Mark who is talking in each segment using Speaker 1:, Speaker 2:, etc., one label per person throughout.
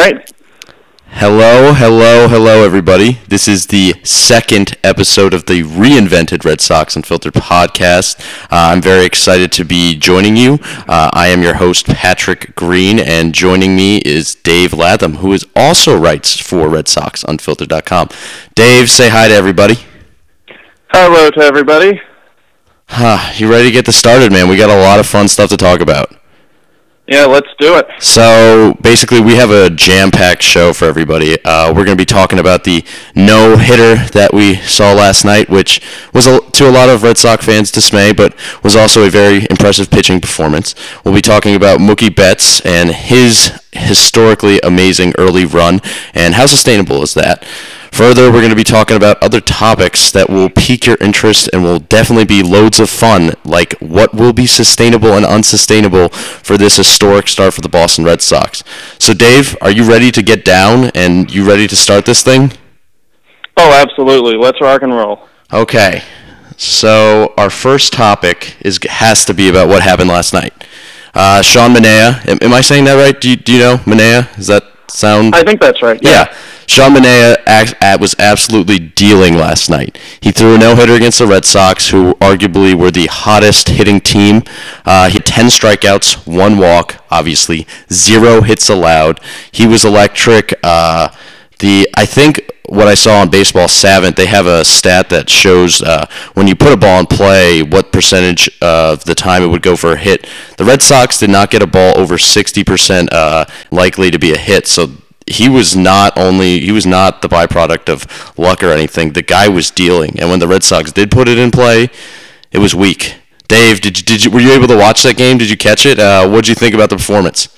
Speaker 1: right.
Speaker 2: Hello, hello, hello, everybody. This is the second episode of the reinvented Red Sox Unfiltered podcast. Uh, I'm very excited to be joining you. Uh, I am your host, Patrick Green, and joining me is Dave Latham, who is also writes for RedSoxUnfiltered.com. Dave, say hi to everybody.
Speaker 1: Hello to everybody.
Speaker 2: Huh, you ready to get this started, man? We got a lot of fun stuff to talk about.
Speaker 1: Yeah, let's do it.
Speaker 2: So basically, we have a jam-packed show for everybody. Uh, we're going to be talking about the no-hitter that we saw last night, which was a, to a lot of Red Sox fans' dismay, but was also a very impressive pitching performance. We'll be talking about Mookie Betts and his historically amazing early run, and how sustainable is that? Further, we're going to be talking about other topics that will pique your interest and will definitely be loads of fun, like what will be sustainable and unsustainable for this historic start for the Boston Red Sox. So, Dave, are you ready to get down and you ready to start this thing?
Speaker 1: Oh, absolutely. Let's rock and roll.
Speaker 2: Okay. So, our first topic is has to be about what happened last night. Uh, Sean Manaea, am, am I saying that right? Do you, do you know Manaea? Does that sound?
Speaker 1: I think that's right.
Speaker 2: Yeah. Sean Manaea act, at, was absolutely dealing last night. He threw a no-hitter against the Red Sox, who arguably were the hottest hitting team. Uh, he had 10 strikeouts, one walk, obviously, zero hits allowed. He was electric. Uh, the I think what I saw on Baseball Savant, they have a stat that shows uh, when you put a ball in play, what percentage of the time it would go for a hit. The Red Sox did not get a ball over 60% uh, likely to be a hit, so he was not only he was not the byproduct of luck or anything. The guy was dealing, and when the Red Sox did put it in play, it was weak. Dave, did you, did you were you able to watch that game? Did you catch it? Uh, what did you think about the performance?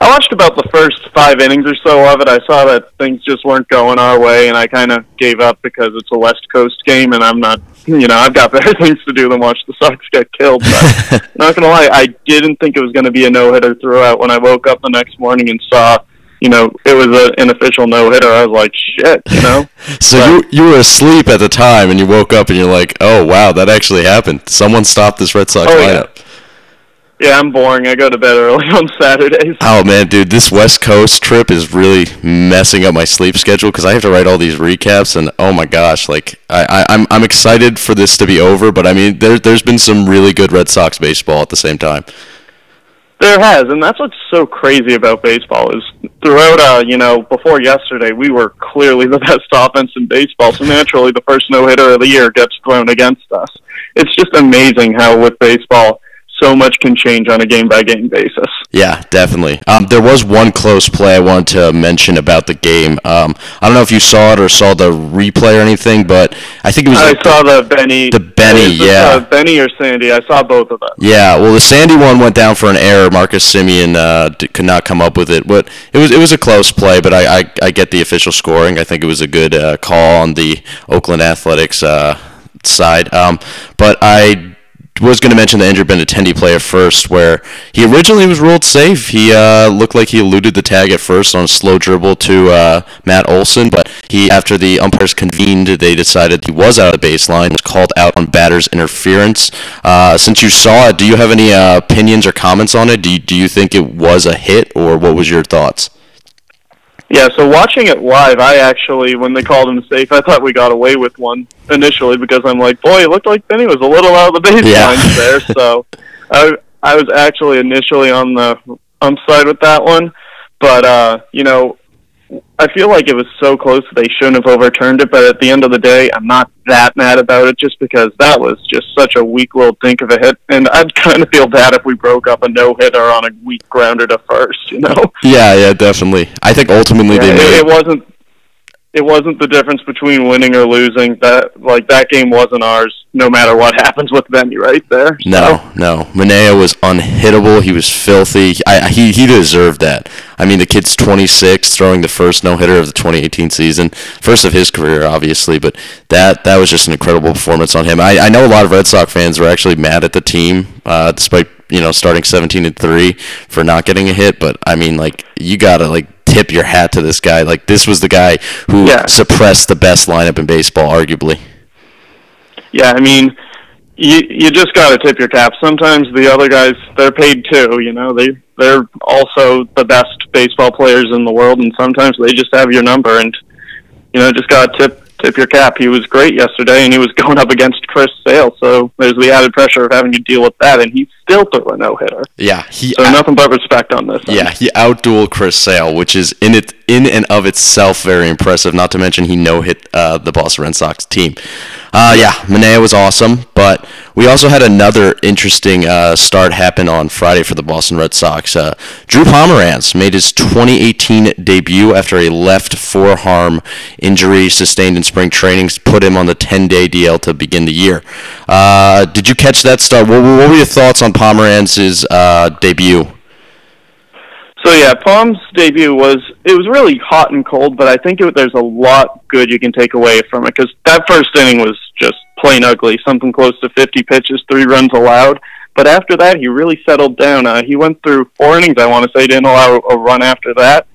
Speaker 1: I watched about the first five innings or so of it. I saw that things just weren't going our way, and I kind of gave up because it's a West Coast game, and I'm not, you know, I've got better things to do than watch the Sox get killed. But not gonna lie, I didn't think it was going to be a no hitter throughout. When I woke up the next morning and saw you know, it was a, an official no hitter. I was like, shit, you know.
Speaker 2: so but, you you were asleep at the time, and you woke up, and you're like, oh wow, that actually happened. Someone stopped this Red Sox
Speaker 1: oh,
Speaker 2: lineup.
Speaker 1: Yeah. Yeah, I'm boring. I go to bed early on Saturdays.
Speaker 2: Oh man, dude, this West Coast trip is really messing up my sleep schedule because I have to write all these recaps, and oh my gosh, like I, I I'm I'm excited for this to be over, but I mean, there there's been some really good Red Sox baseball at the same time.
Speaker 1: There has, and that's what's so crazy about baseball is throughout, uh, you know, before yesterday, we were clearly the best offense in baseball. So naturally, the first no hitter of the year gets thrown against us. It's just amazing how with baseball, so much can change on a game by game basis.
Speaker 2: Yeah, definitely. Um, there was one close play I wanted to mention about the game. Um, I don't know if you saw it or saw the replay or anything, but I think it was.
Speaker 1: I saw the Benny.
Speaker 2: The Benny, yeah.
Speaker 1: Uh, Benny or Sandy. I saw both of them.
Speaker 2: Yeah, well, the Sandy one went down for an error. Marcus Semien uh, could not come up with it, but it was it was a close play. But I I, I get the official scoring. I think it was a good uh, call on the Oakland Athletics uh, side. Um, but I was going to mention the injured Benintendi player first, where he originally was ruled safe. He uh, looked like he eluded the tag at first on a slow dribble to uh, Matt Olson, but he, after the umpires convened, they decided he was out of the baseline. Was called out on batter's interference. Uh, since you saw it, do you have any uh, opinions or comments on it? Do you, do you think it was a hit, or what was your thoughts?
Speaker 1: Yeah, so watching it live, I actually, when they called him safe, I thought we got away with one initially because I'm like, boy, it looked like Benny was a little out of the baseline yeah. there. So I, I was actually initially on the ump side with that one. But, uh, you know, I feel like it was so close they shouldn't have overturned it, but at the end of the day, I'm not that mad about it just because that was just such a weak little dink of a hit, and I'd kind of feel bad if we broke up a no hitter on a weak grounder to first, you know?
Speaker 2: Yeah, yeah, definitely. I think ultimately
Speaker 1: yeah,
Speaker 2: they made
Speaker 1: it, it wasn't it wasn't the difference between winning or losing. That like that game wasn't ours. No matter what happens with Benny, right there.
Speaker 2: So. No, no. Manaea was unhittable. He was filthy. I, he he deserved that. I mean, the kid's 26, throwing the first no hitter of the 2018 season, first of his career, obviously. But that that was just an incredible performance on him. I, I know a lot of Red Sox fans were actually mad at the team, uh, despite you know starting 17 and three for not getting a hit. But I mean, like you gotta like tip your hat to this guy. Like this was the guy who yeah. suppressed the best lineup in baseball, arguably.
Speaker 1: Yeah, I mean, you you just got to tip your cap. Sometimes the other guys they're paid too. You know, they they're also the best baseball players in the world, and sometimes they just have your number. And you know, just got to tip tip your cap. He was great yesterday, and he was going up against Chris Sale, so there's the added pressure of having to deal with that, and he still threw a no hitter.
Speaker 2: Yeah, he
Speaker 1: so out- nothing but respect on this.
Speaker 2: Yeah, end. he outdueled Chris Sale, which is in it in and of itself very impressive. Not to mention he no hit uh, the Boston Red Sox team. Uh, yeah, Manaea was awesome, but we also had another interesting uh, start happen on Friday for the Boston Red Sox. Uh, Drew Pomeranz made his 2018 debut after a left forearm injury sustained in spring training put him on the 10-day DL to begin the year. Uh, did you catch that start? What, what, were your thoughts on Pomeranz's uh, debut?
Speaker 1: So yeah, Palm's debut was it was really hot and cold, but I think it, there's a lot good you can take away from it because that first inning was just plain ugly, something close to 50 pitches, three runs allowed. But after that, he really settled down. Uh, he went through four innings, I want to say, didn't allow a run after that.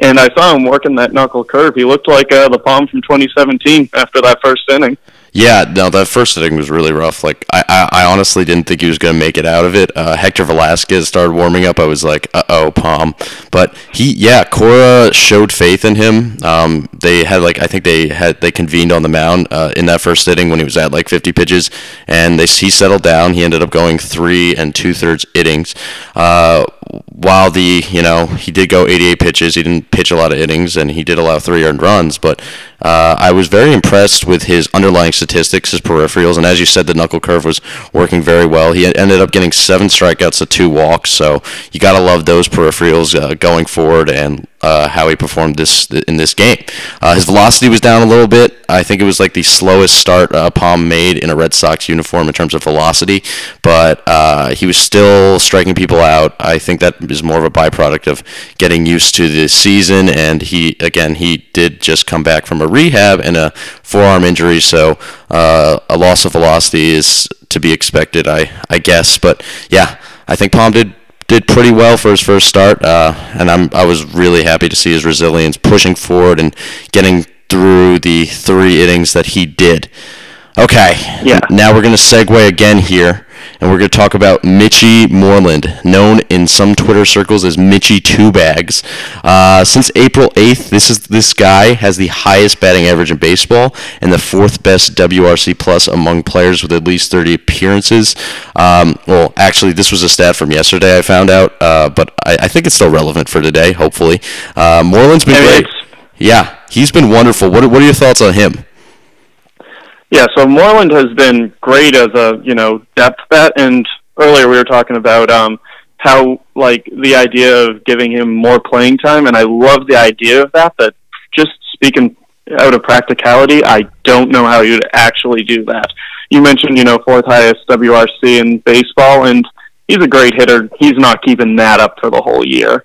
Speaker 1: And I saw him working that knuckle curve. He looked like uh, the Palm from 2017 after that first inning.
Speaker 2: Yeah, no, that first inning was really rough. Like, I, I, I honestly didn't think he was going to make it out of it. Uh, Hector Velazquez started warming up. I was like, uh oh, Palm. But he, yeah, Cora showed faith in him. Um, they had like, I think they had they convened on the mound uh, in that first inning when he was at like 50 pitches, and they he settled down. He ended up going three and two thirds innings. Uh, while the you know he did go 88 pitches, he didn't pitch a lot of innings, and he did allow three earned runs. But uh, I was very impressed with his underlying statistics, his peripherals, and as you said, the knuckle curve was working very well. He ended up getting seven strikeouts to two walks, so you gotta love those peripherals uh, going forward and uh, how he performed this in this game. Uh, his velocity was down a little bit. I think it was like the slowest start uh, Palm made in a Red Sox uniform in terms of velocity, but uh, he was still striking people out. I think that is more of a byproduct of getting used to the season, and he again he did just come back from a rehab and a forearm injury, so uh, a loss of velocity is to be expected, I I guess. But yeah, I think Palm did did pretty well for his first start, uh, and I'm I was really happy to see his resilience pushing forward and getting through the three innings that he did. Okay,
Speaker 1: yeah.
Speaker 2: Now we're going to segue again here and we're going to talk about Mitchy Moreland, known in some Twitter circles as Mitchy Two Bags. Uh, since April 8th, this is this guy has the highest batting average in baseball and the fourth best WRC plus among players with at least 30 appearances. Um, well, actually, this was a stat from yesterday I found out, uh, but I, I, think it's still relevant for today. Hopefully, uh, Moreland's been great. Yeah, he's been wonderful. What what are your thoughts on him?
Speaker 1: Yeah, so Moreland has been great as a you know depth bet, and earlier we were talking about um, how like the idea of giving him more playing time, and I love the idea of that. But just speaking out of practicality, I don't know how you'd actually do that. You mentioned you know fourth highest WRC in baseball, and he's a great hitter. He's not keeping that up for the whole year.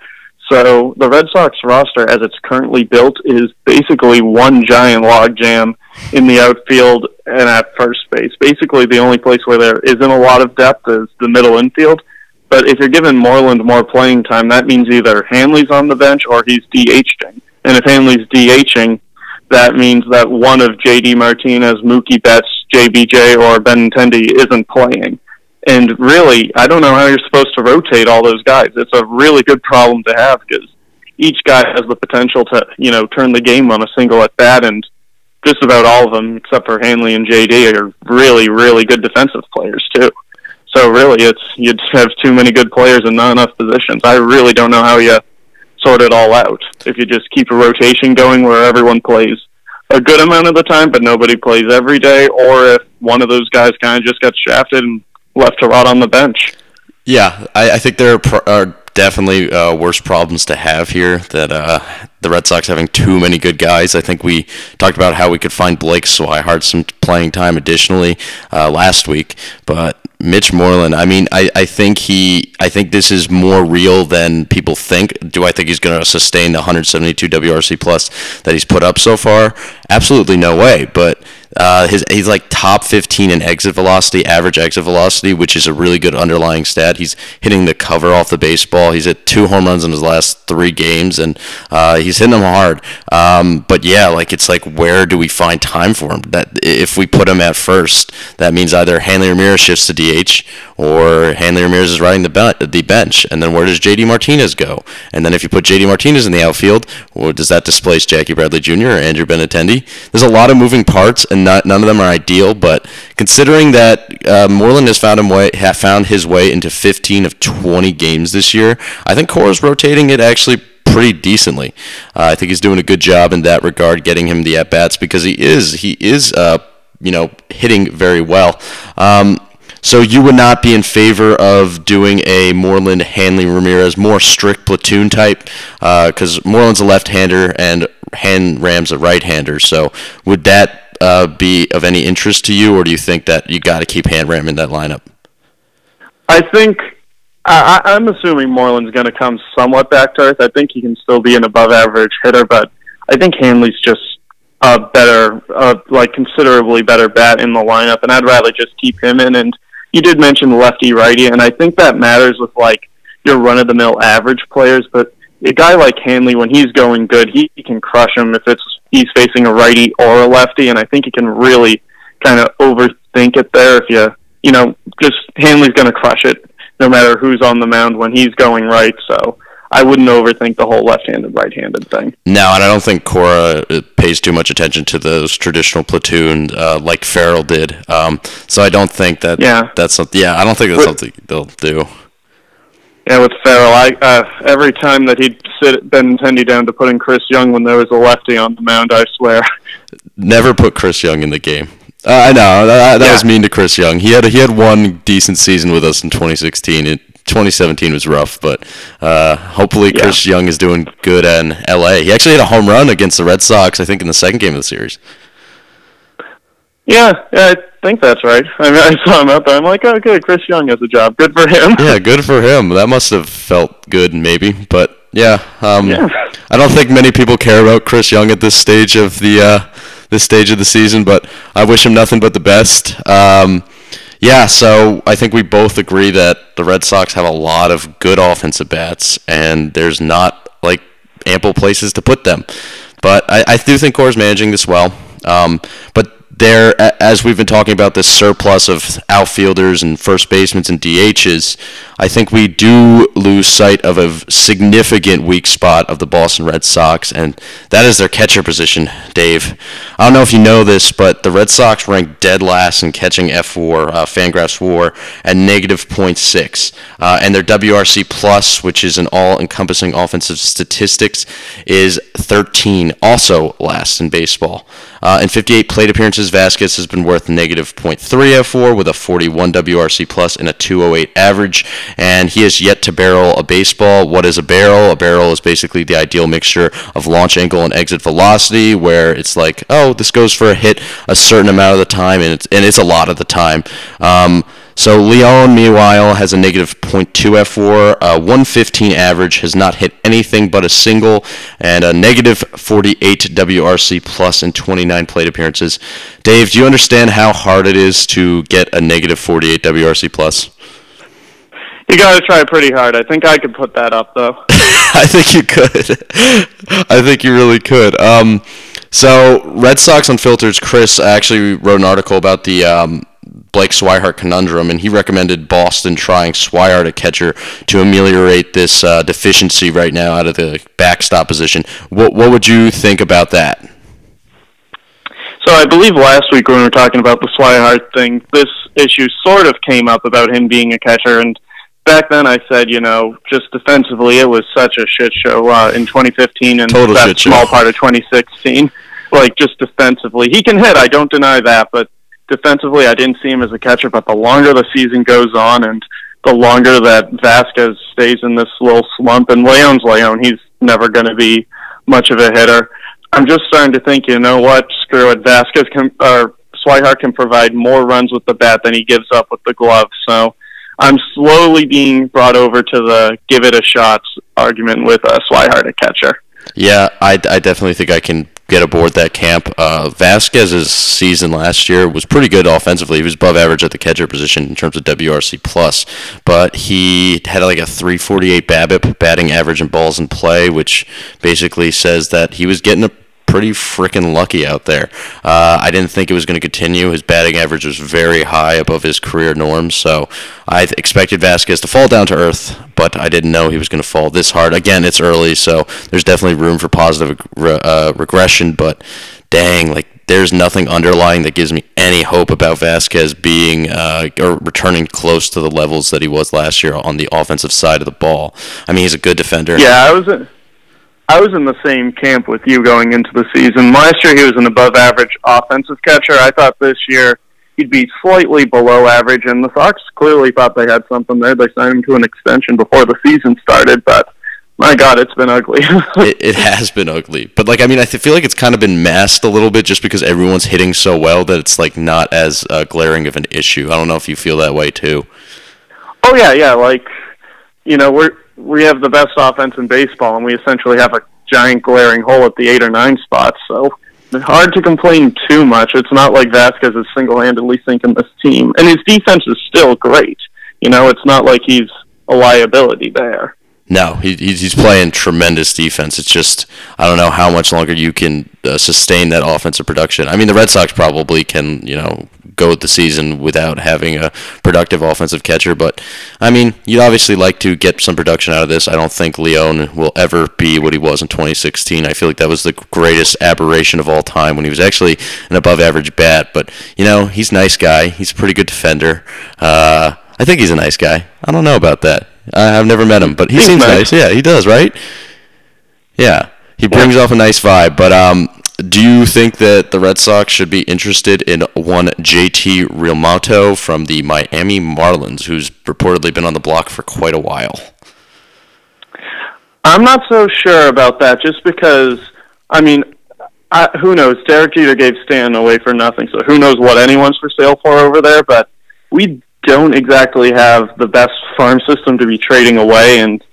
Speaker 1: So the Red Sox roster, as it's currently built, is basically one giant logjam in the outfield and at first base. Basically, the only place where there isn't a lot of depth is the middle infield. But if you're giving Moreland more playing time, that means either Hanley's on the bench or he's DHing. And if Hanley's DHing, that means that one of JD Martinez, Mookie Betts, JBJ, or Benintendi isn't playing. And really, I don't know how you're supposed to rotate all those guys. It's a really good problem to have because each guy has the potential to, you know, turn the game on a single at bat, and just about all of them, except for Hanley and JD, are really, really good defensive players too. So really, it's you have too many good players and not enough positions. I really don't know how you sort it all out. If you just keep a rotation going where everyone plays a good amount of the time, but nobody plays every day, or if one of those guys kind of just gets shafted and left to rot on the bench.
Speaker 2: Yeah, I, I think there are, pro- are definitely uh, worse problems to have here. That uh, the Red Sox having too many good guys. I think we talked about how we could find Blake Swihart some playing time additionally uh, last week, but Mitch Moreland. I mean, I, I think he. I think this is more real than people think. Do I think he's going to sustain the 172 WRC plus that he's put up so far? Absolutely no way. But uh, his he's like top 15 in exit velocity, average exit velocity, which is a really good underlying stat. He's hitting the cover off the baseball. He's hit two home runs in his last three games, and uh, he's hitting them hard. Um, but yeah, like it's like where do we find time for him? That if we put him at first, that means either Hanley Ramirez shifts to DH or Hanley Ramirez is riding the, be- the bench. And then where does JD Martinez go? And then if you put JD Martinez in the outfield, well, does that displace Jackie Bradley Jr. or Andrew Benintendi? There's a lot of moving parts, and not, none of them are ideal. But considering that uh, Moreland has found him way, found his way into 15 of 20 games this year, I think Cora's rotating it actually pretty decently. Uh, I think he's doing a good job in that regard, getting him the at bats because he is he is uh, you know hitting very well. Um, so you would not be in favor of doing a Moreland Hanley Ramirez more strict platoon type because uh, Moreland's a left-hander and Han Ram's a right-hander. So would that uh, be of any interest to you, or do you think that you got to keep Han Ram in that lineup?
Speaker 1: I think I, I'm assuming Moreland's going to come somewhat back to earth. I think he can still be an above-average hitter, but I think Hanley's just a better, uh, like considerably better bat in the lineup, and I'd rather just keep him in. And you did mention lefty righty, and I think that matters with like your run-of-the-mill average players. But a guy like Hanley, when he's going good, he, he can crush him if it's he's facing a righty or a lefty, and I think he can really kind of overthink it there. If you you know, just Hanley's going to crush it no matter who's on the mound when he's going right. So I wouldn't overthink the whole left-handed, right-handed thing.
Speaker 2: No, and I don't think Cora uh, pays too much attention to those traditional platoon uh, like Farrell did. Um, so I don't think that yeah. that's something. Yeah, I don't think that's with, something they'll do.
Speaker 1: Yeah, with Farrell, I uh, every time that he'd sit Benintendi down to putting Chris Young when there was a lefty on the mound, I swear.
Speaker 2: Never put Chris Young in the game. Uh, I know that, that yeah. was mean to Chris Young. He had he had one decent season with us in 2016. It, 2017 was rough, but uh, hopefully yeah. Chris Young is doing good in LA. He actually had a home run against the Red Sox, I think, in the second game of the series.
Speaker 1: Yeah, yeah, I think that's right. I mean, I saw him out there. I'm like, oh, good. Chris Young has a job. Good for him.
Speaker 2: yeah, good for him. That must have felt good, maybe. But yeah, um, yeah. I don't think many people care about Chris Young at this stage of the uh, this stage of the season, but I wish him nothing but the best. Um, yeah, so I think we both agree that the Red Sox have a lot of good offensive bats, and there's not like ample places to put them. But I, I do think Cora's managing this well. Um, but there, as we've been talking about this surplus of outfielders and first basemen and DHs, I think we do lose sight of a significant weak spot of the Boston Red Sox, and that is their catcher position, Dave. I don't know if you know this, but the Red Sox rank dead last in catching fWAR, uh, Fangraphs WAR, at negative 0.6. Uh, and their WRC plus, which is an all-encompassing offensive statistics, is 13, also last in baseball. Uh, in 58 plate appearances, Vazquez has been worth negative .304 with a 41 WRC plus and a 208 average, and he has yet to barrel a baseball. What is a barrel? A barrel is basically the ideal mixture of launch angle and exit velocity, where it's like, oh, this goes for a hit a certain amount of the time, and it's, and it's a lot of the time. Um, so Leon, meanwhile, has a negative 0.2 fWAR, a 115 average, has not hit anything but a single, and a negative 48 WRC plus in 29 plate appearances. Dave, do you understand how hard it is to get a negative 48 WRC plus?
Speaker 1: You got to try pretty hard. I think I could put that up, though.
Speaker 2: I think you could. I think you really could. Um, so Red Sox Unfiltered's Chris actually wrote an article about the um, Blake Swihart conundrum, and he recommended Boston trying Swihart a catcher to ameliorate this uh, deficiency right now out of the backstop position. What what would you think about that?
Speaker 1: So I believe last week when we were talking about the Swihart thing, this issue sort of came up about him being a catcher, and back then I said, you know, just defensively, it was such a shit show uh, in 2015 and Total that small part of 2016. Like just defensively, he can hit. I don't deny that, but defensively, I didn't see him as a catcher, but the longer the season goes on and the longer that Vazquez stays in this little slump, and Leon's Leon, he's never going to be much of a hitter. I'm just starting to think, you know what, screw it. Vazquez can, or Swihart can provide more runs with the bat than he gives up with the glove. So I'm slowly being brought over to the give it a shot argument with uh, Swihart a catcher.
Speaker 2: Yeah, I, I definitely think I can get aboard that camp. Uh, Vazquez's season last year was pretty good offensively. He was above average at the catcher position in terms of WRC plus, but he had like a 348 BABIP batting average in balls in play, which basically says that he was getting a pretty freaking lucky out there. Uh, I didn't think it was going to continue. His batting average was very high above his career norms, so I expected Vazquez to fall down to earth, but I didn't know he was going to fall this hard. Again, it's early, so there's definitely room for positive uh, regression, but dang, like there's nothing underlying that gives me any hope about Vazquez being uh, or returning close to the levels that he was last year on the offensive side of the ball. I mean, he's a good defender.
Speaker 1: Yeah, I was. A- I was in the same camp with you going into the season. Last year he was an above average offensive catcher. I thought this year he'd be slightly below average, and the Sox clearly thought they had something there. They signed him to an extension before the season started, but my God, it's been ugly.
Speaker 2: it, it has been ugly, but like I mean, I feel like it's kind of been masked a little bit just because everyone's hitting so well that it's like not as uh, glaring of an issue. I don't know if you feel that way too.
Speaker 1: Oh yeah, yeah. Like you know, we're we have the best offense in baseball, and we essentially have a giant glaring hole at the eight or nine spots. So hard to complain too much. It's not like Vazquez is single-handedly sinking this team, and his defense is still great. You know, it's not like he's a liability there.
Speaker 2: No, he, he's playing tremendous defense. It's just I don't know how much longer you can uh, sustain that offensive production. I mean, the Red Sox probably can, you know, go the season without having a productive offensive catcher. But I mean, you'd obviously like to get some production out of this. I don't think Leone will ever be what he was in 2016. I feel like that was the greatest aberration of all time when he was actually an above-average bat. But you know, he's a nice guy. He's a pretty good defender. Uh, I think he's a nice guy. I don't know about that. I've never met him, but he seems nice. nice. Yeah, he does, right? Yeah, he brings yeah. off a nice vibe. But um, do you think that the Red Sox should be interested in one JT Realmuto from the Miami Marlins, who's reportedly been on the block for quite a while?
Speaker 1: I'm not so sure about that, just because, I mean, I, who knows? Derek Jeter gave Stan away for nothing, so who knows what anyone's for sale for over there, but we don't exactly have the best farm system to be trading away, and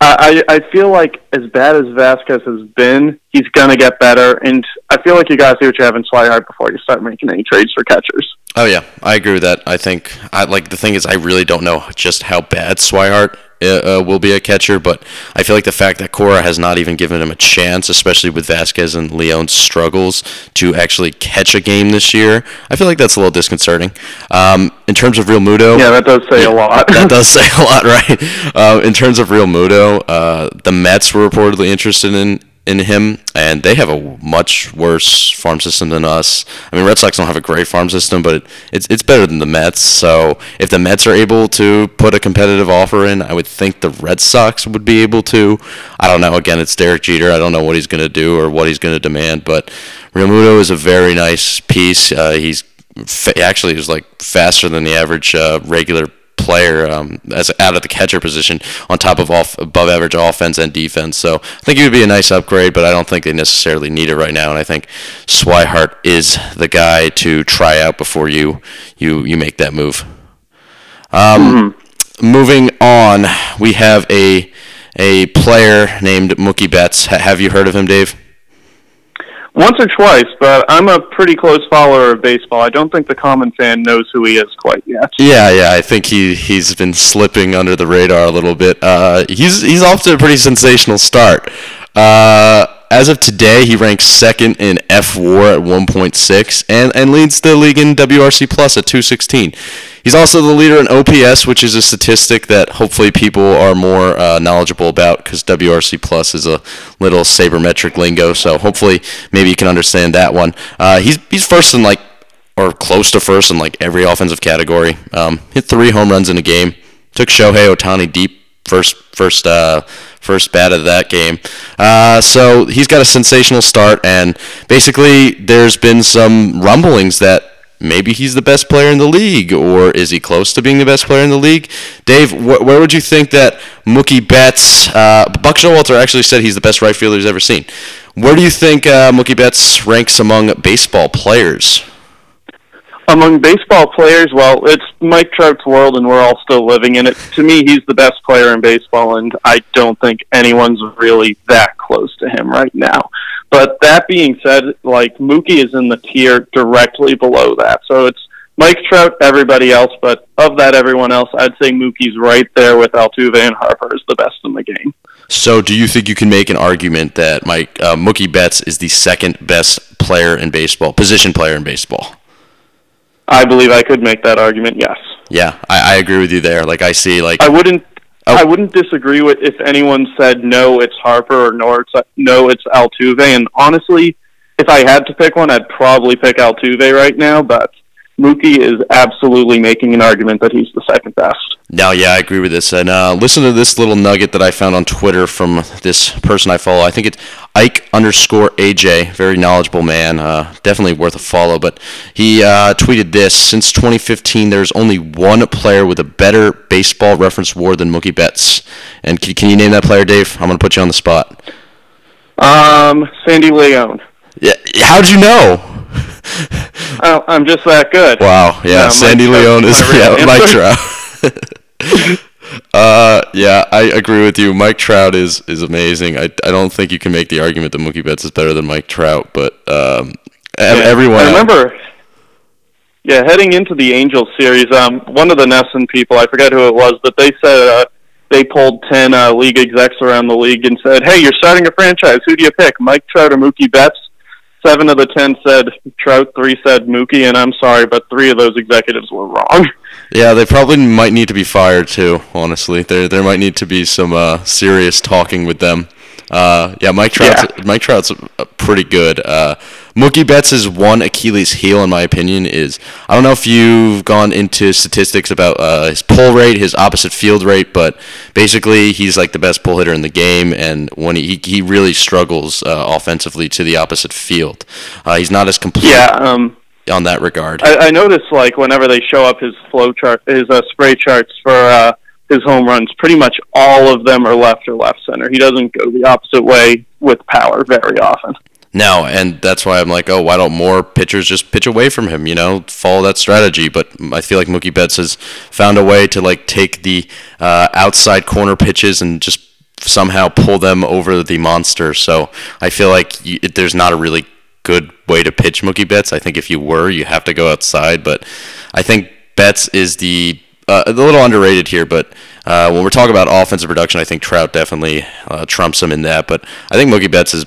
Speaker 1: I, I feel like as bad as Vazquez has been, he's gonna get better, and I feel like you gotta see what you have in Swihart before you start making any trades for catchers.
Speaker 2: Oh yeah, I agree with that. I think I like the thing is I really don't know just how bad Swihart uh, uh, will be a catcher, but I feel like the fact that Cora has not even given him a chance, especially with Vazquez and Leon's struggles to actually catch a game this year, I feel like that's a little disconcerting. Um, in terms of Realmuto,
Speaker 1: yeah, that does say yeah, a lot.
Speaker 2: that does say a lot, right? Uh, in terms of Realmuto, uh, the Mets were reportedly interested in in him, and they have a much worse farm system than us. I mean, Red Sox don't have a great farm system, but it's it's better than the Mets. So if the Mets are able to put a competitive offer in, I would think the Red Sox would be able to. I don't know. Again, it's Derek Jeter. I don't know what he's going to do or what he's going to demand, but Realmuto is a very nice piece. Uh, he's fa- actually is like faster than the average uh, regular player um, as out of the catcher position on top of off above average offense and defense. So I think it would be a nice upgrade, but I don't think they necessarily need it right now. And I think Swihart is the guy to try out before you you you make that move. Um, mm-hmm. Moving on, we have a a player named Mookie Betts. have you heard of him, Dave?
Speaker 1: Once or twice, but I'm a pretty close follower of baseball. I don't think the common fan knows who he is quite yet.
Speaker 2: Yeah, yeah, I think he he's been slipping under the radar a little bit. Uh, he's he's off to a pretty sensational start. Uh, as of today, he ranks second in fWAR at 1.6 and, and leads the league in WRC Plus at 216. He's also the leader in OPS, which is a statistic that hopefully people are more uh, knowledgeable about because WRC Plus is a little sabermetric lingo. So hopefully, maybe you can understand that one. Uh, he's he's first in like or close to first in like every offensive category. Um, hit three home runs in a game. Took Shohei Ohtani deep first first uh, first bat of that game. Uh, so he's got a sensational start, and basically there's been some rumblings that maybe he's the best player in the league, or is he close to being the best player in the league? Dave, wh- where would you think that Mookie Betts? Uh, Buck Showalter actually said he's the best right fielder he's ever seen. Where do you think uh, Mookie Betts ranks among baseball players?
Speaker 1: Among baseball players, well, it's Mike Trout's world, and we're all still living in it. To me, he's the best player in baseball, and I don't think anyone's really that close to him right now. But that being said, like Mookie is in the tier directly below that. So it's Mike Trout, everybody else, but of that everyone else, I'd say Mookie's right there with Altuve and Harper is the best in the game.
Speaker 2: So, do you think you can make an argument that Mike uh, Mookie Betts is the second best player in baseball, position player in baseball?
Speaker 1: I believe I could make that argument. Yes.
Speaker 2: Yeah, I, I agree with you there. Like I see, like
Speaker 1: I wouldn't. Oh. I wouldn't disagree with if anyone said no, it's Harper or no, it's no, it's Altuve. And honestly, if I had to pick one, I'd probably pick Altuve right now. But Mookie is absolutely making an argument that he's the second best.
Speaker 2: No, yeah, I agree with this. And uh, listen to this little nugget that I found on Twitter from this person I follow. I think it's Ike underscore AJ, very knowledgeable man, uh, definitely worth a follow. But he uh, tweeted this: Since 2015, there's only one player with a better baseball reference WAR than Mookie Betts. And can, can you name that player, Dave? I'm going to put you on the spot.
Speaker 1: Um, Sandy Leon.
Speaker 2: Yeah, how'd you know?
Speaker 1: Oh, I'm just that good.
Speaker 2: Wow. Yeah, Sandy Mike Leon is yeah, Mike Trout. uh, yeah, I agree with you. Mike Trout is is amazing. I, I don't think you can make the argument that Mookie Betts is better than Mike Trout, but um, yeah, everyone.
Speaker 1: I remember. Yeah, heading into the Angels series, um, one of the NESN people, I forget who it was, but they said uh, they pulled ten uh, league execs around the league and said, "Hey, you're starting a franchise. Who do you pick, Mike Trout or Mookie Betts?" seven of the ten said Trout, three said Mookie, and I'm sorry, but three of those executives were wrong.
Speaker 2: Yeah, they probably might need to be fired too. Honestly, there there might need to be some uh, serious talking with them. Uh, yeah, Mike Trout's yeah. Mike Trout's pretty good. Uh, Mookie Betts' is one Achilles heel, in my opinion, is I don't know if you've gone into statistics about uh, his pull rate, his opposite field rate, but basically he's like the best pull hitter in the game, and when he he really struggles uh, offensively to the opposite field, uh, he's not as complete.
Speaker 1: Yeah. Um,
Speaker 2: on that regard,
Speaker 1: I, I notice like whenever they show up his flow chart, his uh, spray charts for uh, his home runs, pretty much all of them are left or left center. He doesn't go the opposite way with power very often.
Speaker 2: No, and that's why I'm like, oh, why don't more pitchers just pitch away from him? You know, follow that strategy. But I feel like Mookie Betts has found a way to like take the uh, outside corner pitches and just somehow pull them over the monster. So I feel like you, there's not a really good way to pitch Mookie Betts. I think if you were, you have to go outside. But I think Betts is the uh, a little underrated here, but uh, when we're talking about offensive production, I think Trout definitely uh, trumps him in that. But I think Mookie Betts is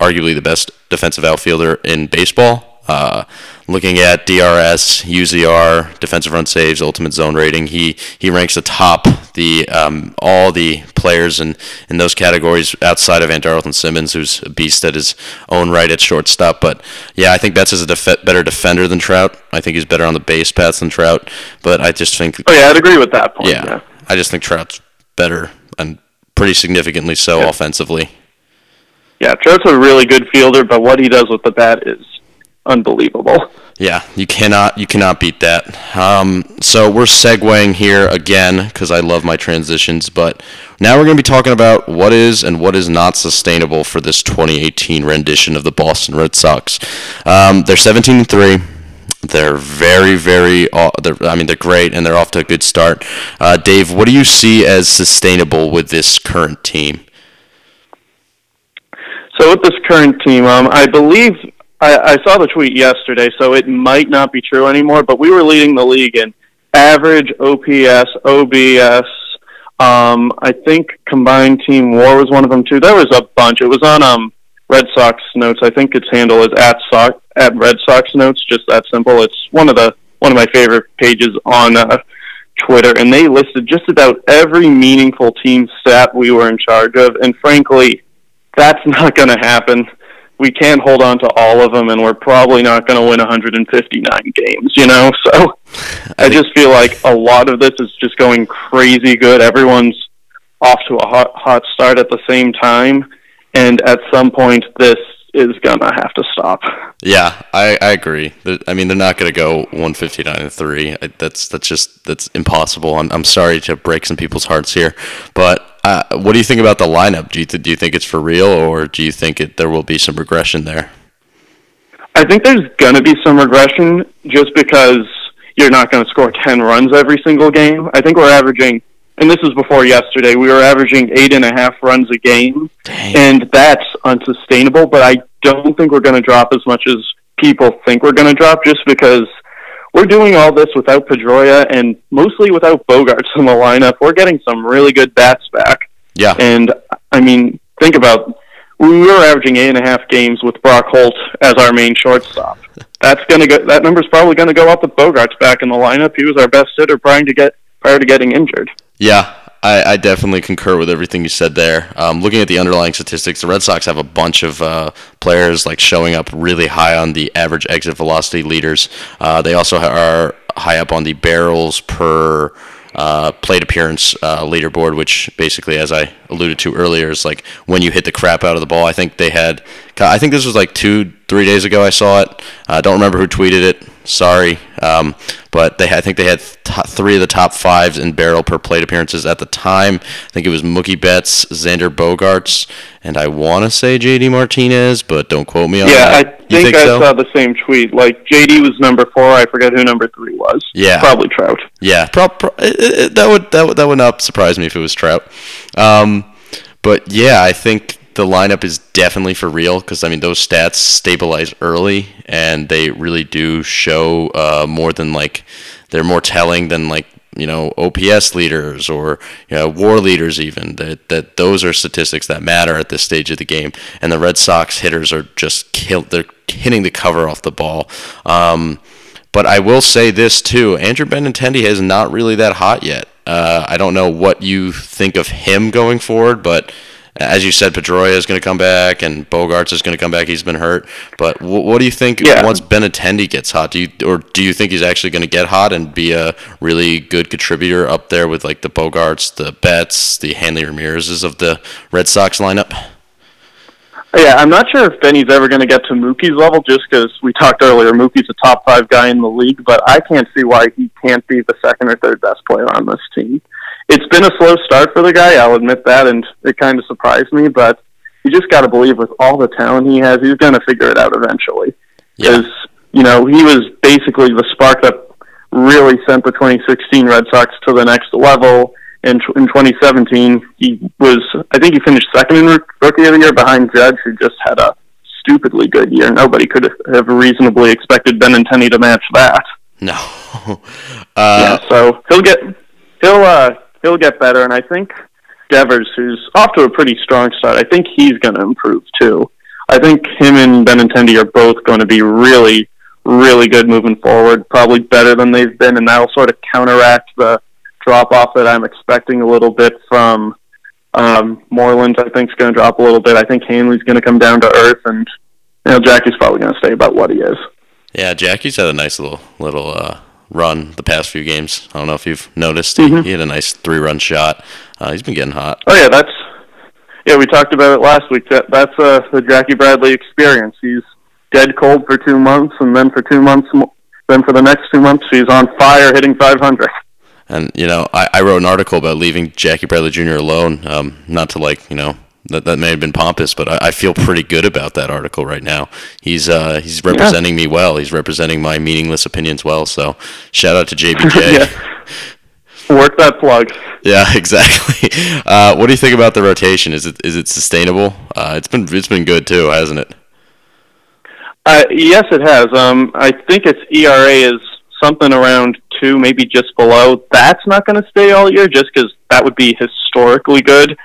Speaker 2: arguably the best defensive outfielder in baseball. Uh, looking at DRS, UZR, defensive run saves, ultimate zone rating, he he ranks atop the um, all the players in, in those categories outside of Andrelton Simmons, who's a beast at his own right at shortstop. But yeah, I think Betts is a def- better defender than Trout. I think he's better on the base paths than Trout. But I just think.
Speaker 1: Oh yeah, I'd agree with that point. Yeah, yeah.
Speaker 2: I just think Trout's better and pretty significantly so yeah. offensively.
Speaker 1: Yeah, Trout's a really good fielder, but what he does with the bat is unbelievable.
Speaker 2: Yeah, you cannot you cannot beat that. Um, so we're segueing here again because I love my transitions, but now we're going to be talking about what is and what is not sustainable for this 2018 rendition of the Boston Red Sox. Um, they're 17 and three. They're very, very. They're, I mean, they're great, and they're off to a good start. Uh, Dave, what do you see as sustainable with this current team?
Speaker 1: So with this current team, um, I believe I, I saw the tweet yesterday, so it might not be true anymore. But we were leading the league in average, OPS, OBS. Um, I think combined team WAR was one of them too. There was a bunch. It was on um, Red Sox notes. I think its handle is at Sox at Red Sox notes. Just that simple. It's one of the one of my favorite pages on uh, Twitter, and they listed just about every meaningful team stat we were in charge of. And frankly, that's not going to happen. We can't hold on to all of them, and we're probably not going to win 159 games. You know, so I, I just feel like a lot of this is just going crazy good. Everyone's off to a hot hot start at the same time, and at some point, this is gonna have to stop.
Speaker 2: Yeah, I, I agree. I mean, they're not gonna go 159 and three. That's that's just that's impossible. I'm I'm sorry to break some people's hearts here, but uh, what do you think about the lineup? Do you th- do you think it's for real, or do you think it, there will be some regression there?
Speaker 1: I think there's gonna be some regression just because you're not going to score 10 runs every single game. I think we're averaging and this is before yesterday, we were averaging eight and a half runs a game,
Speaker 2: Dang.
Speaker 1: and that's unsustainable. But I don't think we're going to drop as much as people think we're going to drop, just because we're doing all this without Pedroia and mostly without Bogaerts in the lineup. We're getting some really good bats back,
Speaker 2: Yeah.
Speaker 1: and I mean, think about we were averaging eight and a half games with Brock Holt as our main shortstop. That's gonna go. That number's probably gonna go up with Bogaerts back in the lineup. He was our best hitter prior to get prior to getting injured.
Speaker 2: Yeah, I, I definitely concur with everything you said there. Um, looking at the underlying statistics, the Red Sox have a bunch of uh, players like showing up really high on the average exit velocity leaders. Uh, they also are high up on the barrels per uh, plate appearance uh, leaderboard, which basically, as I alluded to earlier, is like when you hit the crap out of the ball. I think they had, I think this was like two, three days ago. I saw it. I don't remember who tweeted it. Sorry, um, but they, I think they had t- three of the top fives in barrel per plate appearances at the time. I think it was Mookie Betts, Xander Bogaerts, and I want to say JD Martinez, but don't quote me on that.
Speaker 1: Yeah, I think,
Speaker 2: think
Speaker 1: I
Speaker 2: so?
Speaker 1: saw the same tweet. Like JD was number four. I forget who number three was.
Speaker 2: Yeah.
Speaker 1: probably Trout.
Speaker 2: Yeah, pro- pro- it, it, that would that would that would not surprise me if it was Trout. Um, but yeah, I think the lineup is definitely for real because I mean those stats stabilize early and they really do show uh, more than like they're more telling than like you know OPS leaders or you know WAR leaders even that that those are statistics that matter at this stage of the game and the Red Sox hitters are just they're hitting the cover off the ball. Um, but I will say this too: Andrew Benintendi is not really that hot yet. Uh, I don't know what you think of him going forward, but as you said, Pedroia is going to come back, and Bogaerts is going to come back. He's been hurt, but w- what do you think
Speaker 1: Yeah.
Speaker 2: once Benintendi gets hot? Do you or do you think he's actually going to get hot and be a really good contributor up there with like the Bogaerts, the Betts, the Hanley Ramirez's of the Red Sox lineup?
Speaker 1: Yeah, I'm not sure if Benny's ever going to get to Mookie's level, just because we talked earlier. Mookie's a top five guy in the league, but I can't see why he can't be the second or third best player on this team. It's been a slow start for the guy, I'll admit that, and it kind of surprised me. But you just got to believe, with all the talent he has, he's going to figure it out eventually.
Speaker 2: Yeah.
Speaker 1: You know he was basically the spark that really sent the 2016 Red Sox to the next level. In, in 2017, he was, I think he finished second in Rookie of the Year behind Judge, who just had a stupidly good year. Nobody could have reasonably expected Benintendi to match that.
Speaker 2: No. uh,
Speaker 1: yeah, so he'll get he'll uh he'll get better, and I think Devers, who's off to a pretty strong start, I think he's going to improve too. I think him and Benintendi are both going to be really, really good moving forward. Probably better than they've been, and that'll sort of counteract the drop off that I'm expecting a little bit from um, Moreland. I think is going to drop a little bit. I think Hanley's going to come down to earth, and you know Jackie's probably going to stay about what he is.
Speaker 2: Yeah, Jackie's had a nice little little uh, run the past few games. I don't know if you've noticed. He,
Speaker 1: Mhm.
Speaker 2: he had a nice three run shot. Uh, he's been getting hot.
Speaker 1: Oh yeah, that's yeah. We talked about it last week. That that's uh, the Jackie Bradley experience. He's dead cold for two months, and then for two months, then for the next two months, he's on fire, hitting 500.
Speaker 2: And you know, I, I wrote an article about leaving Jackie Bradley Jr. alone. Um, not to like you know that that may have been pompous, but I, I feel pretty good about that article right now. He's uh, he's representing me well. He's representing my meaningless opinions well. So shout out to JBJ.
Speaker 1: yeah. Work that plug.
Speaker 2: Yeah, exactly. Uh, what do you think about the rotation? Is it is it sustainable? Uh, it's been it's been good too, hasn't it?
Speaker 1: Uh, yes, it has. Um, I think its ERA is something around two, maybe just below. That's not going to stay all year, just because that would be historically good.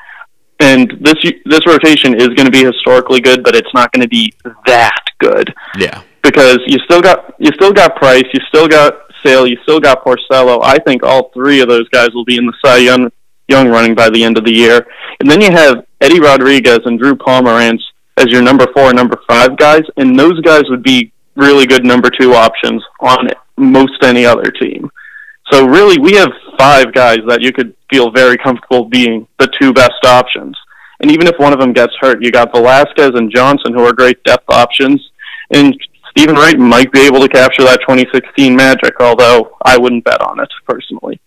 Speaker 1: And this this rotation is going to be historically good, but it's not going to be that good.
Speaker 2: Yeah.
Speaker 1: because you still got you still got Price, you still got Sale, you still got Porcello. I think all three of those guys will be in the Cy Young, Young running by the end of the year. And then you have Eddie Rodriguez and Drew Pomeranz as your number four, and number five guys, and those guys would be really good number two options on most any other team. So really, we have five guys that you could feel very comfortable being the two best options. And even if one of them gets hurt, you got Velazquez and Johnson, who are great depth options. And Steven Wright might be able to capture that 2016 magic, although I wouldn't bet on it personally.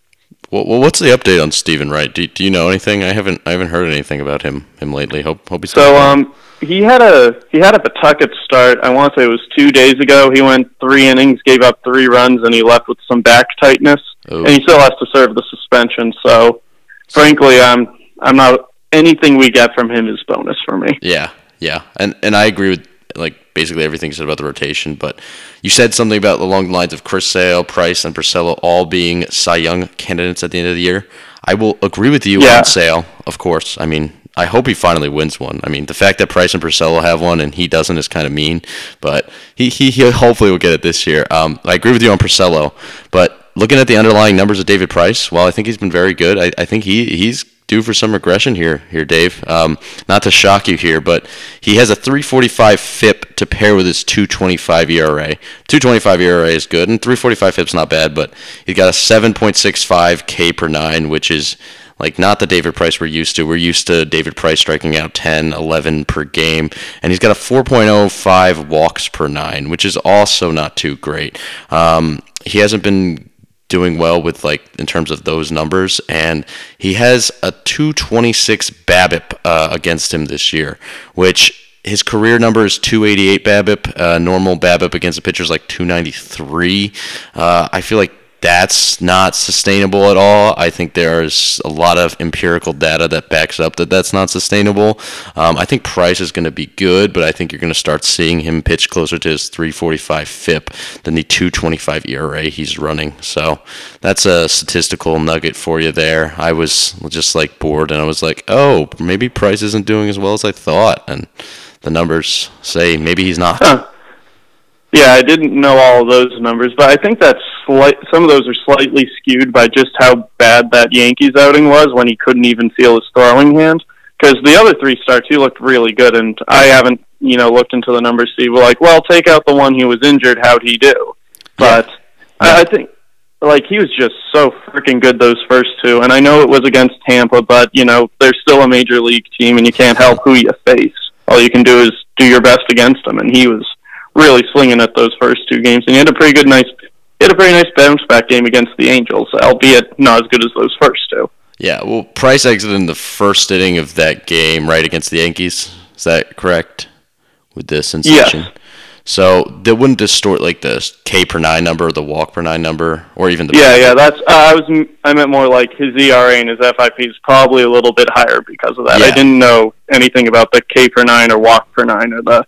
Speaker 2: Well, well what's the update on Steven Wright? Do, do you know anything? I haven't I haven't heard anything about him him lately. Hope hope he's
Speaker 1: So um, he had a he had a Pawtucket start. I want to say it was two days ago. He went three innings, gave up three runs, and he left with some back tightness.
Speaker 2: Oh.
Speaker 1: And he still has to serve the suspension. So frankly, I'm I'm not anything we get from him is bonus for me.
Speaker 2: Yeah, yeah, and and I agree with like basically everything you said about the rotation. But you said something about along the lines of Chris Sale, Price, and Porcello all being Cy Young candidates at the end of the year. I will agree with you yeah. on Sale, of course. I mean, I hope he finally wins one. I mean, the fact that Price and Porcello have one and he doesn't is kind of mean, but he, he, he hopefully will get it this year. Um, I agree with you on Porcello, but looking at the underlying numbers of David Price, while I think he's been very good, I, I think he he's due for some regression here, here, Dave. Um, not to shock you here, but he has a 345 FIP to pair with his 225 ERA. 225 ERA is good, and 345 FIP's not bad, but he's got a 7.65 K per nine, which is like not the David Price we're used to. We're used to David Price striking out 10, 11 per game, and he's got a 4.05 walks per nine, which is also not too great. Um, he hasn't been doing well with like in terms of those numbers and he has a 226 BABIP uh, against him this year which his career number is 288 BABIP. Uh, normal BABIP against a pitcher is like 293. Uh, I feel like that's not sustainable at all. I think there's a lot of empirical data that backs up that that's not sustainable. Um, I think Price is going to be good, but I think you're going to start seeing him pitch closer to his 345 FIP than the 225 ERA he's running. So that's a statistical nugget for you there. I was just like bored and I was like, oh, maybe Price isn't doing as well as I thought. And the numbers say maybe he's not.
Speaker 1: Huh. Yeah, I didn't know all of those numbers, but I think that's slight. Some of those are slightly skewed by just how bad that Yankees outing was when he couldn't even feel his throwing hand. Because the other three starts, he looked really good, and I haven't, you know, looked into the numbers. See, we're like, well, take out the one he was injured. How'd he do? But yeah. I, I think, like, he was just so freaking good those first two. And I know it was against Tampa, but you know, they're still a major league team, and you can't help who you face. All you can do is do your best against them, and he was really slinging at those first two games, and he had a pretty good, nice, he had a pretty nice bounce back game against the Angels, albeit not as good as those first two.
Speaker 2: Yeah, well, Price exited in the first inning of that game, right against the Yankees. Is that correct? With this sensation.
Speaker 1: Yes.
Speaker 2: So that wouldn't distort like the K per nine number, or the walk per nine number, or even the.
Speaker 1: Yeah, yeah, that's. Uh, I was. I meant more like his ERA and his FIP is probably a little bit higher because of that. Yeah. I didn't know anything about the K per nine or walk per nine or the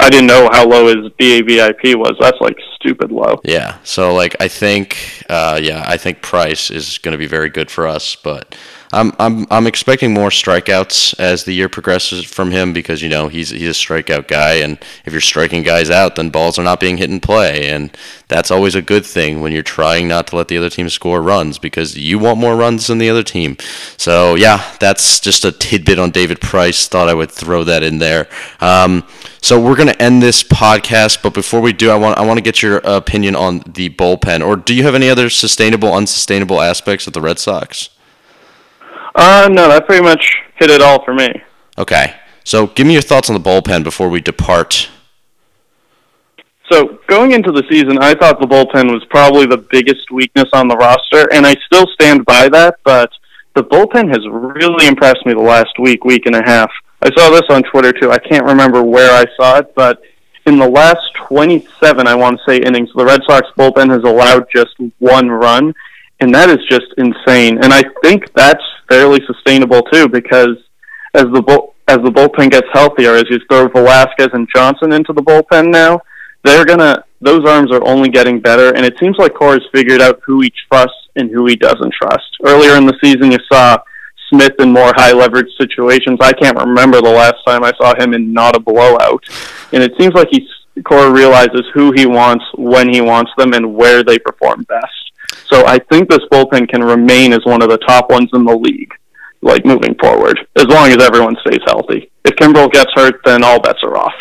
Speaker 1: I didn't know how low his BABIP was. That's like stupid low.
Speaker 2: Yeah. So like I think, uh, yeah, I think Price is going to be very good for us, but I'm I'm I'm expecting more strikeouts as the year progresses from him because you know he's he's a strikeout guy, and if you're striking guys out, then balls are not being hit in play, and that's always a good thing when you're trying not to let the other team score runs because you want more runs than the other team. So yeah, that's just a tidbit on David Price. Thought I would throw that in there. Um, so we're gonna end this podcast, but before we do, I want I want to get your opinion on the bullpen, or do you have any other sustainable, unsustainable aspects of the Red Sox?
Speaker 1: Uh, no, that pretty much hit it all for me.
Speaker 2: Okay. So give me your thoughts on the bullpen before we depart.
Speaker 1: So going into the season, I thought the bullpen was probably the biggest weakness on the roster, and I still stand by that, but the bullpen has really impressed me the last week, week and a half. I saw this on Twitter too. I can't remember where I saw it, but in the last 27, I want to say innings, the Red Sox bullpen has allowed just one run, and that is just insane. And I think that's fairly sustainable too, because as the bull, as the bullpen gets healthier, as you throw Velazquez and Johnson into the bullpen now, they're gonna those arms are only getting better, and it seems like Cora's figured out who he trusts and who he doesn't trust. Earlier in the season, you saw Smith in more high leverage situations. I can't remember the last time I saw him in not a blowout, and it seems like he's Cora realizes who he wants when he wants them and where they perform best. So I think this bullpen can remain as one of the top ones in the league, like moving forward, as long as everyone stays healthy. If Kimbrel gets hurt, then all bets are off.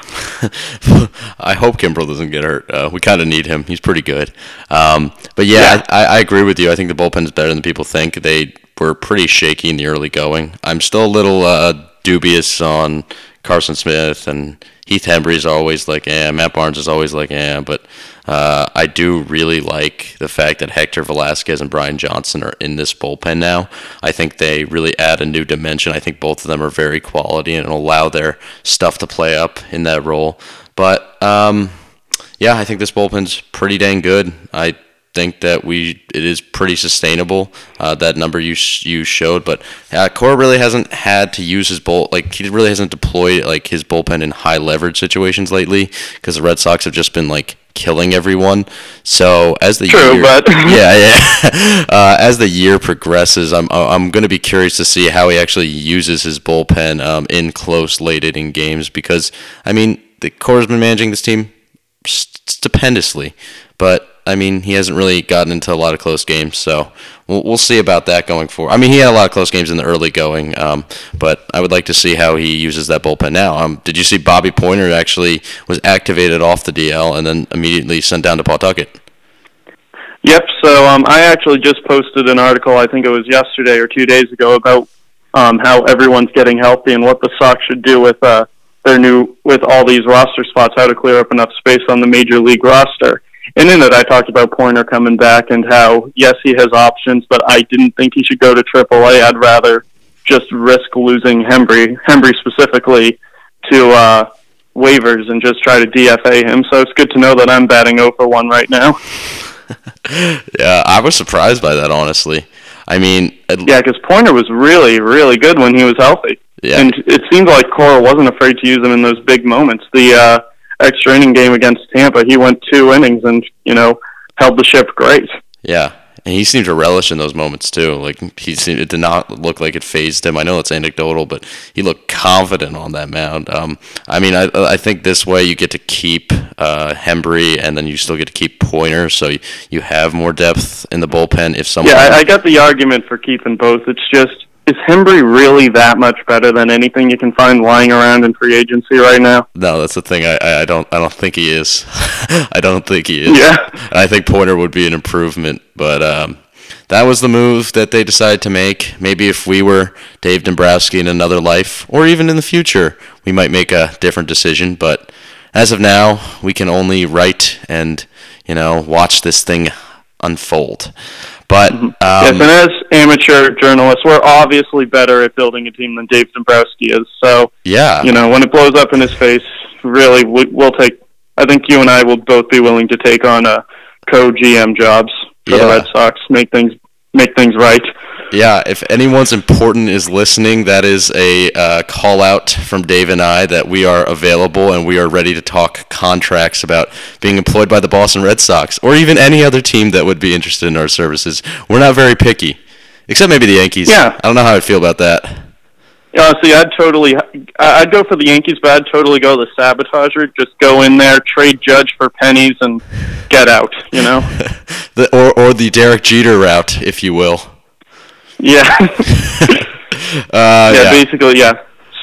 Speaker 2: I hope Kimbrel doesn't get hurt. Uh, we kind of need him. He's pretty good. Um, but yeah, yeah. I, I agree with you. I think the bullpen is better than people think. They were pretty shaky in the early going. I'm still a little uh, dubious on Carson Smith and Heath Hembree is always like, yeah. Matt Barnes is always like, yeah. But uh, I do really like the fact that Hector Velazquez and Brian Johnson are in this bullpen now. I think they really add a new dimension. I think both of them are very quality and allow their stuff to play up in that role. But um, yeah, I think this bullpen's pretty dang good. I think that we it is pretty sustainable. Uh, that number you you showed, but uh, Cora really hasn't had to use his bull like he really hasn't deployed like his bullpen in high leverage situations lately because the Red Sox have just been like killing everyone. So as the
Speaker 1: True,
Speaker 2: year,
Speaker 1: but
Speaker 2: yeah, yeah. Uh, as the year progresses, I'm I'm going to be curious to see how he actually uses his bullpen um, in close late inning games because I mean the Cora's been managing this team stupendously, but I mean, he hasn't really gotten into a lot of close games, so we'll, we'll see about that going forward. I mean, he had a lot of close games in the early going, um, but I would like to see how he uses that bullpen now. Um, did you see Bobby Poyner actually was activated off the DL and then immediately sent down to Pawtucket?
Speaker 1: Yep. So um, I actually just posted an article. I think it was yesterday or two days ago about um, how everyone's getting healthy and what the Sox should do with uh, their new with all these roster spots, how to clear up enough space on the major league roster. And in it, I talked about Poyner coming back and how, yes, he has options, but I didn't think he should go to AAA. I'd rather just risk losing Hembree, Hembree specifically, to uh, waivers and just try to DFA him. So it's good to know that I'm batting 0 for 1 right now.
Speaker 2: yeah, I was surprised by that, honestly. I mean,
Speaker 1: yeah, because Poyner was really, really good when he was healthy. Yeah. And it seemed like Cora wasn't afraid to use him in those big moments. The uh, extra inning game against Tampa, he went two innings and you know held the ship great.
Speaker 2: Yeah, and he seemed to relish in those moments too. Like he seemed, it did not look like it fazed him. I know it's anecdotal, but he looked confident on that mound. Um, I mean, I I think this way you get to keep uh, Hembree, and then you still get to keep Poyner, so you, you have more depth in the bullpen. If someone,
Speaker 1: yeah, I, I got the argument for keeping both. It's just is Hembree really that much better than anything you can find lying around in free agency right now?
Speaker 2: No, that's the thing. I, I don't I don't think he is. I don't think he is.
Speaker 1: Yeah.
Speaker 2: I think Poyner would be an improvement, but um, that was the move that they decided to make. Maybe if we were Dave Dombrowski in another life, or even in the future, we might make a different decision. But as of now, we can only write and you know watch this thing unfold. But mm-hmm. um,
Speaker 1: yes, and as amateur journalists, we're obviously better at building a team than Dave Dombrowski is. So
Speaker 2: yeah,
Speaker 1: you know, when it blows up in his face, really, we, we'll take. I think you and I will both be willing to take on uh, co-GM jobs for yeah. the Red Sox, make things make things right.
Speaker 2: Yeah, if anyone's important is listening, that is a uh, call out from Dave and I that we are available and we are ready to talk contracts about being employed by the Boston Red Sox or even any other team that would be interested in our services. We're not very picky, except maybe the Yankees.
Speaker 1: Yeah.
Speaker 2: I don't know how I'd feel about that.
Speaker 1: Yeah, see, I'd totally, I'd go for the Yankees, but I'd totally go the sabotager. Just go in there, trade Judge for pennies, and get out. You know,
Speaker 2: the, or or the Derek Jeter route, if you will.
Speaker 1: Yeah. uh, yeah, yeah, basically, yeah.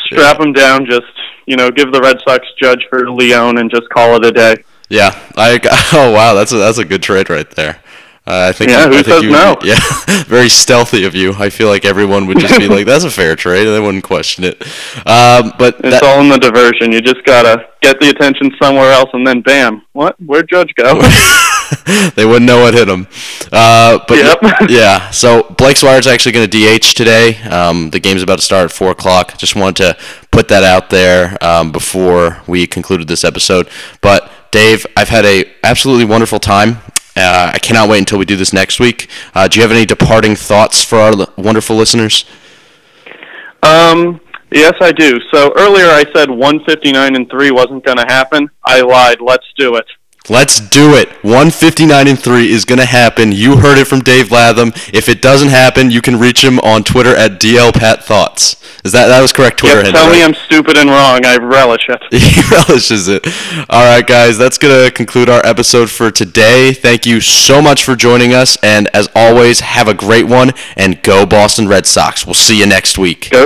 Speaker 1: Strap them down. Just you know, give the Red Sox Judge for Leon, and just call it a day.
Speaker 2: Yeah, I. Oh wow, that's a that's a good trade right there. Uh, I think
Speaker 1: yeah,
Speaker 2: you,
Speaker 1: who
Speaker 2: I
Speaker 1: says
Speaker 2: you,
Speaker 1: no?
Speaker 2: Yeah, very stealthy of you. I feel like everyone would just be like, "That's a fair trade," and they wouldn't question it. Um, but
Speaker 1: it's
Speaker 2: that,
Speaker 1: all in the diversion. You just gotta get the attention somewhere else, and then bam, what? Where'd Judge go?
Speaker 2: they wouldn't know what hit him. Uh, but
Speaker 1: yep.
Speaker 2: yeah, so Blake Swihart's actually going to DH today. Um, the game's about to start at four o'clock. Just wanted to put that out there um, before we concluded this episode. But Dave, I've had a absolutely wonderful time. Uh, I cannot wait until we do this next week. Uh, do you have any departing thoughts for our l- wonderful listeners?
Speaker 1: Um, yes, I do. So earlier I said 159 and 3 wasn't going to happen. I lied. Let's do it.
Speaker 2: Let's do it. 159 and 3 is going to happen. You heard it from Dave Latham. If it doesn't happen, you can reach him on Twitter at DLPatThoughts. Is that that was correct Twitter
Speaker 1: yep, Tell
Speaker 2: right?
Speaker 1: me I'm stupid and wrong. I relish it.
Speaker 2: he relishes it. All right, guys, that's going to conclude our episode for today. Thank you so much for joining us and as always, have a great one and go Boston Red Sox. We'll see you next week.
Speaker 1: Go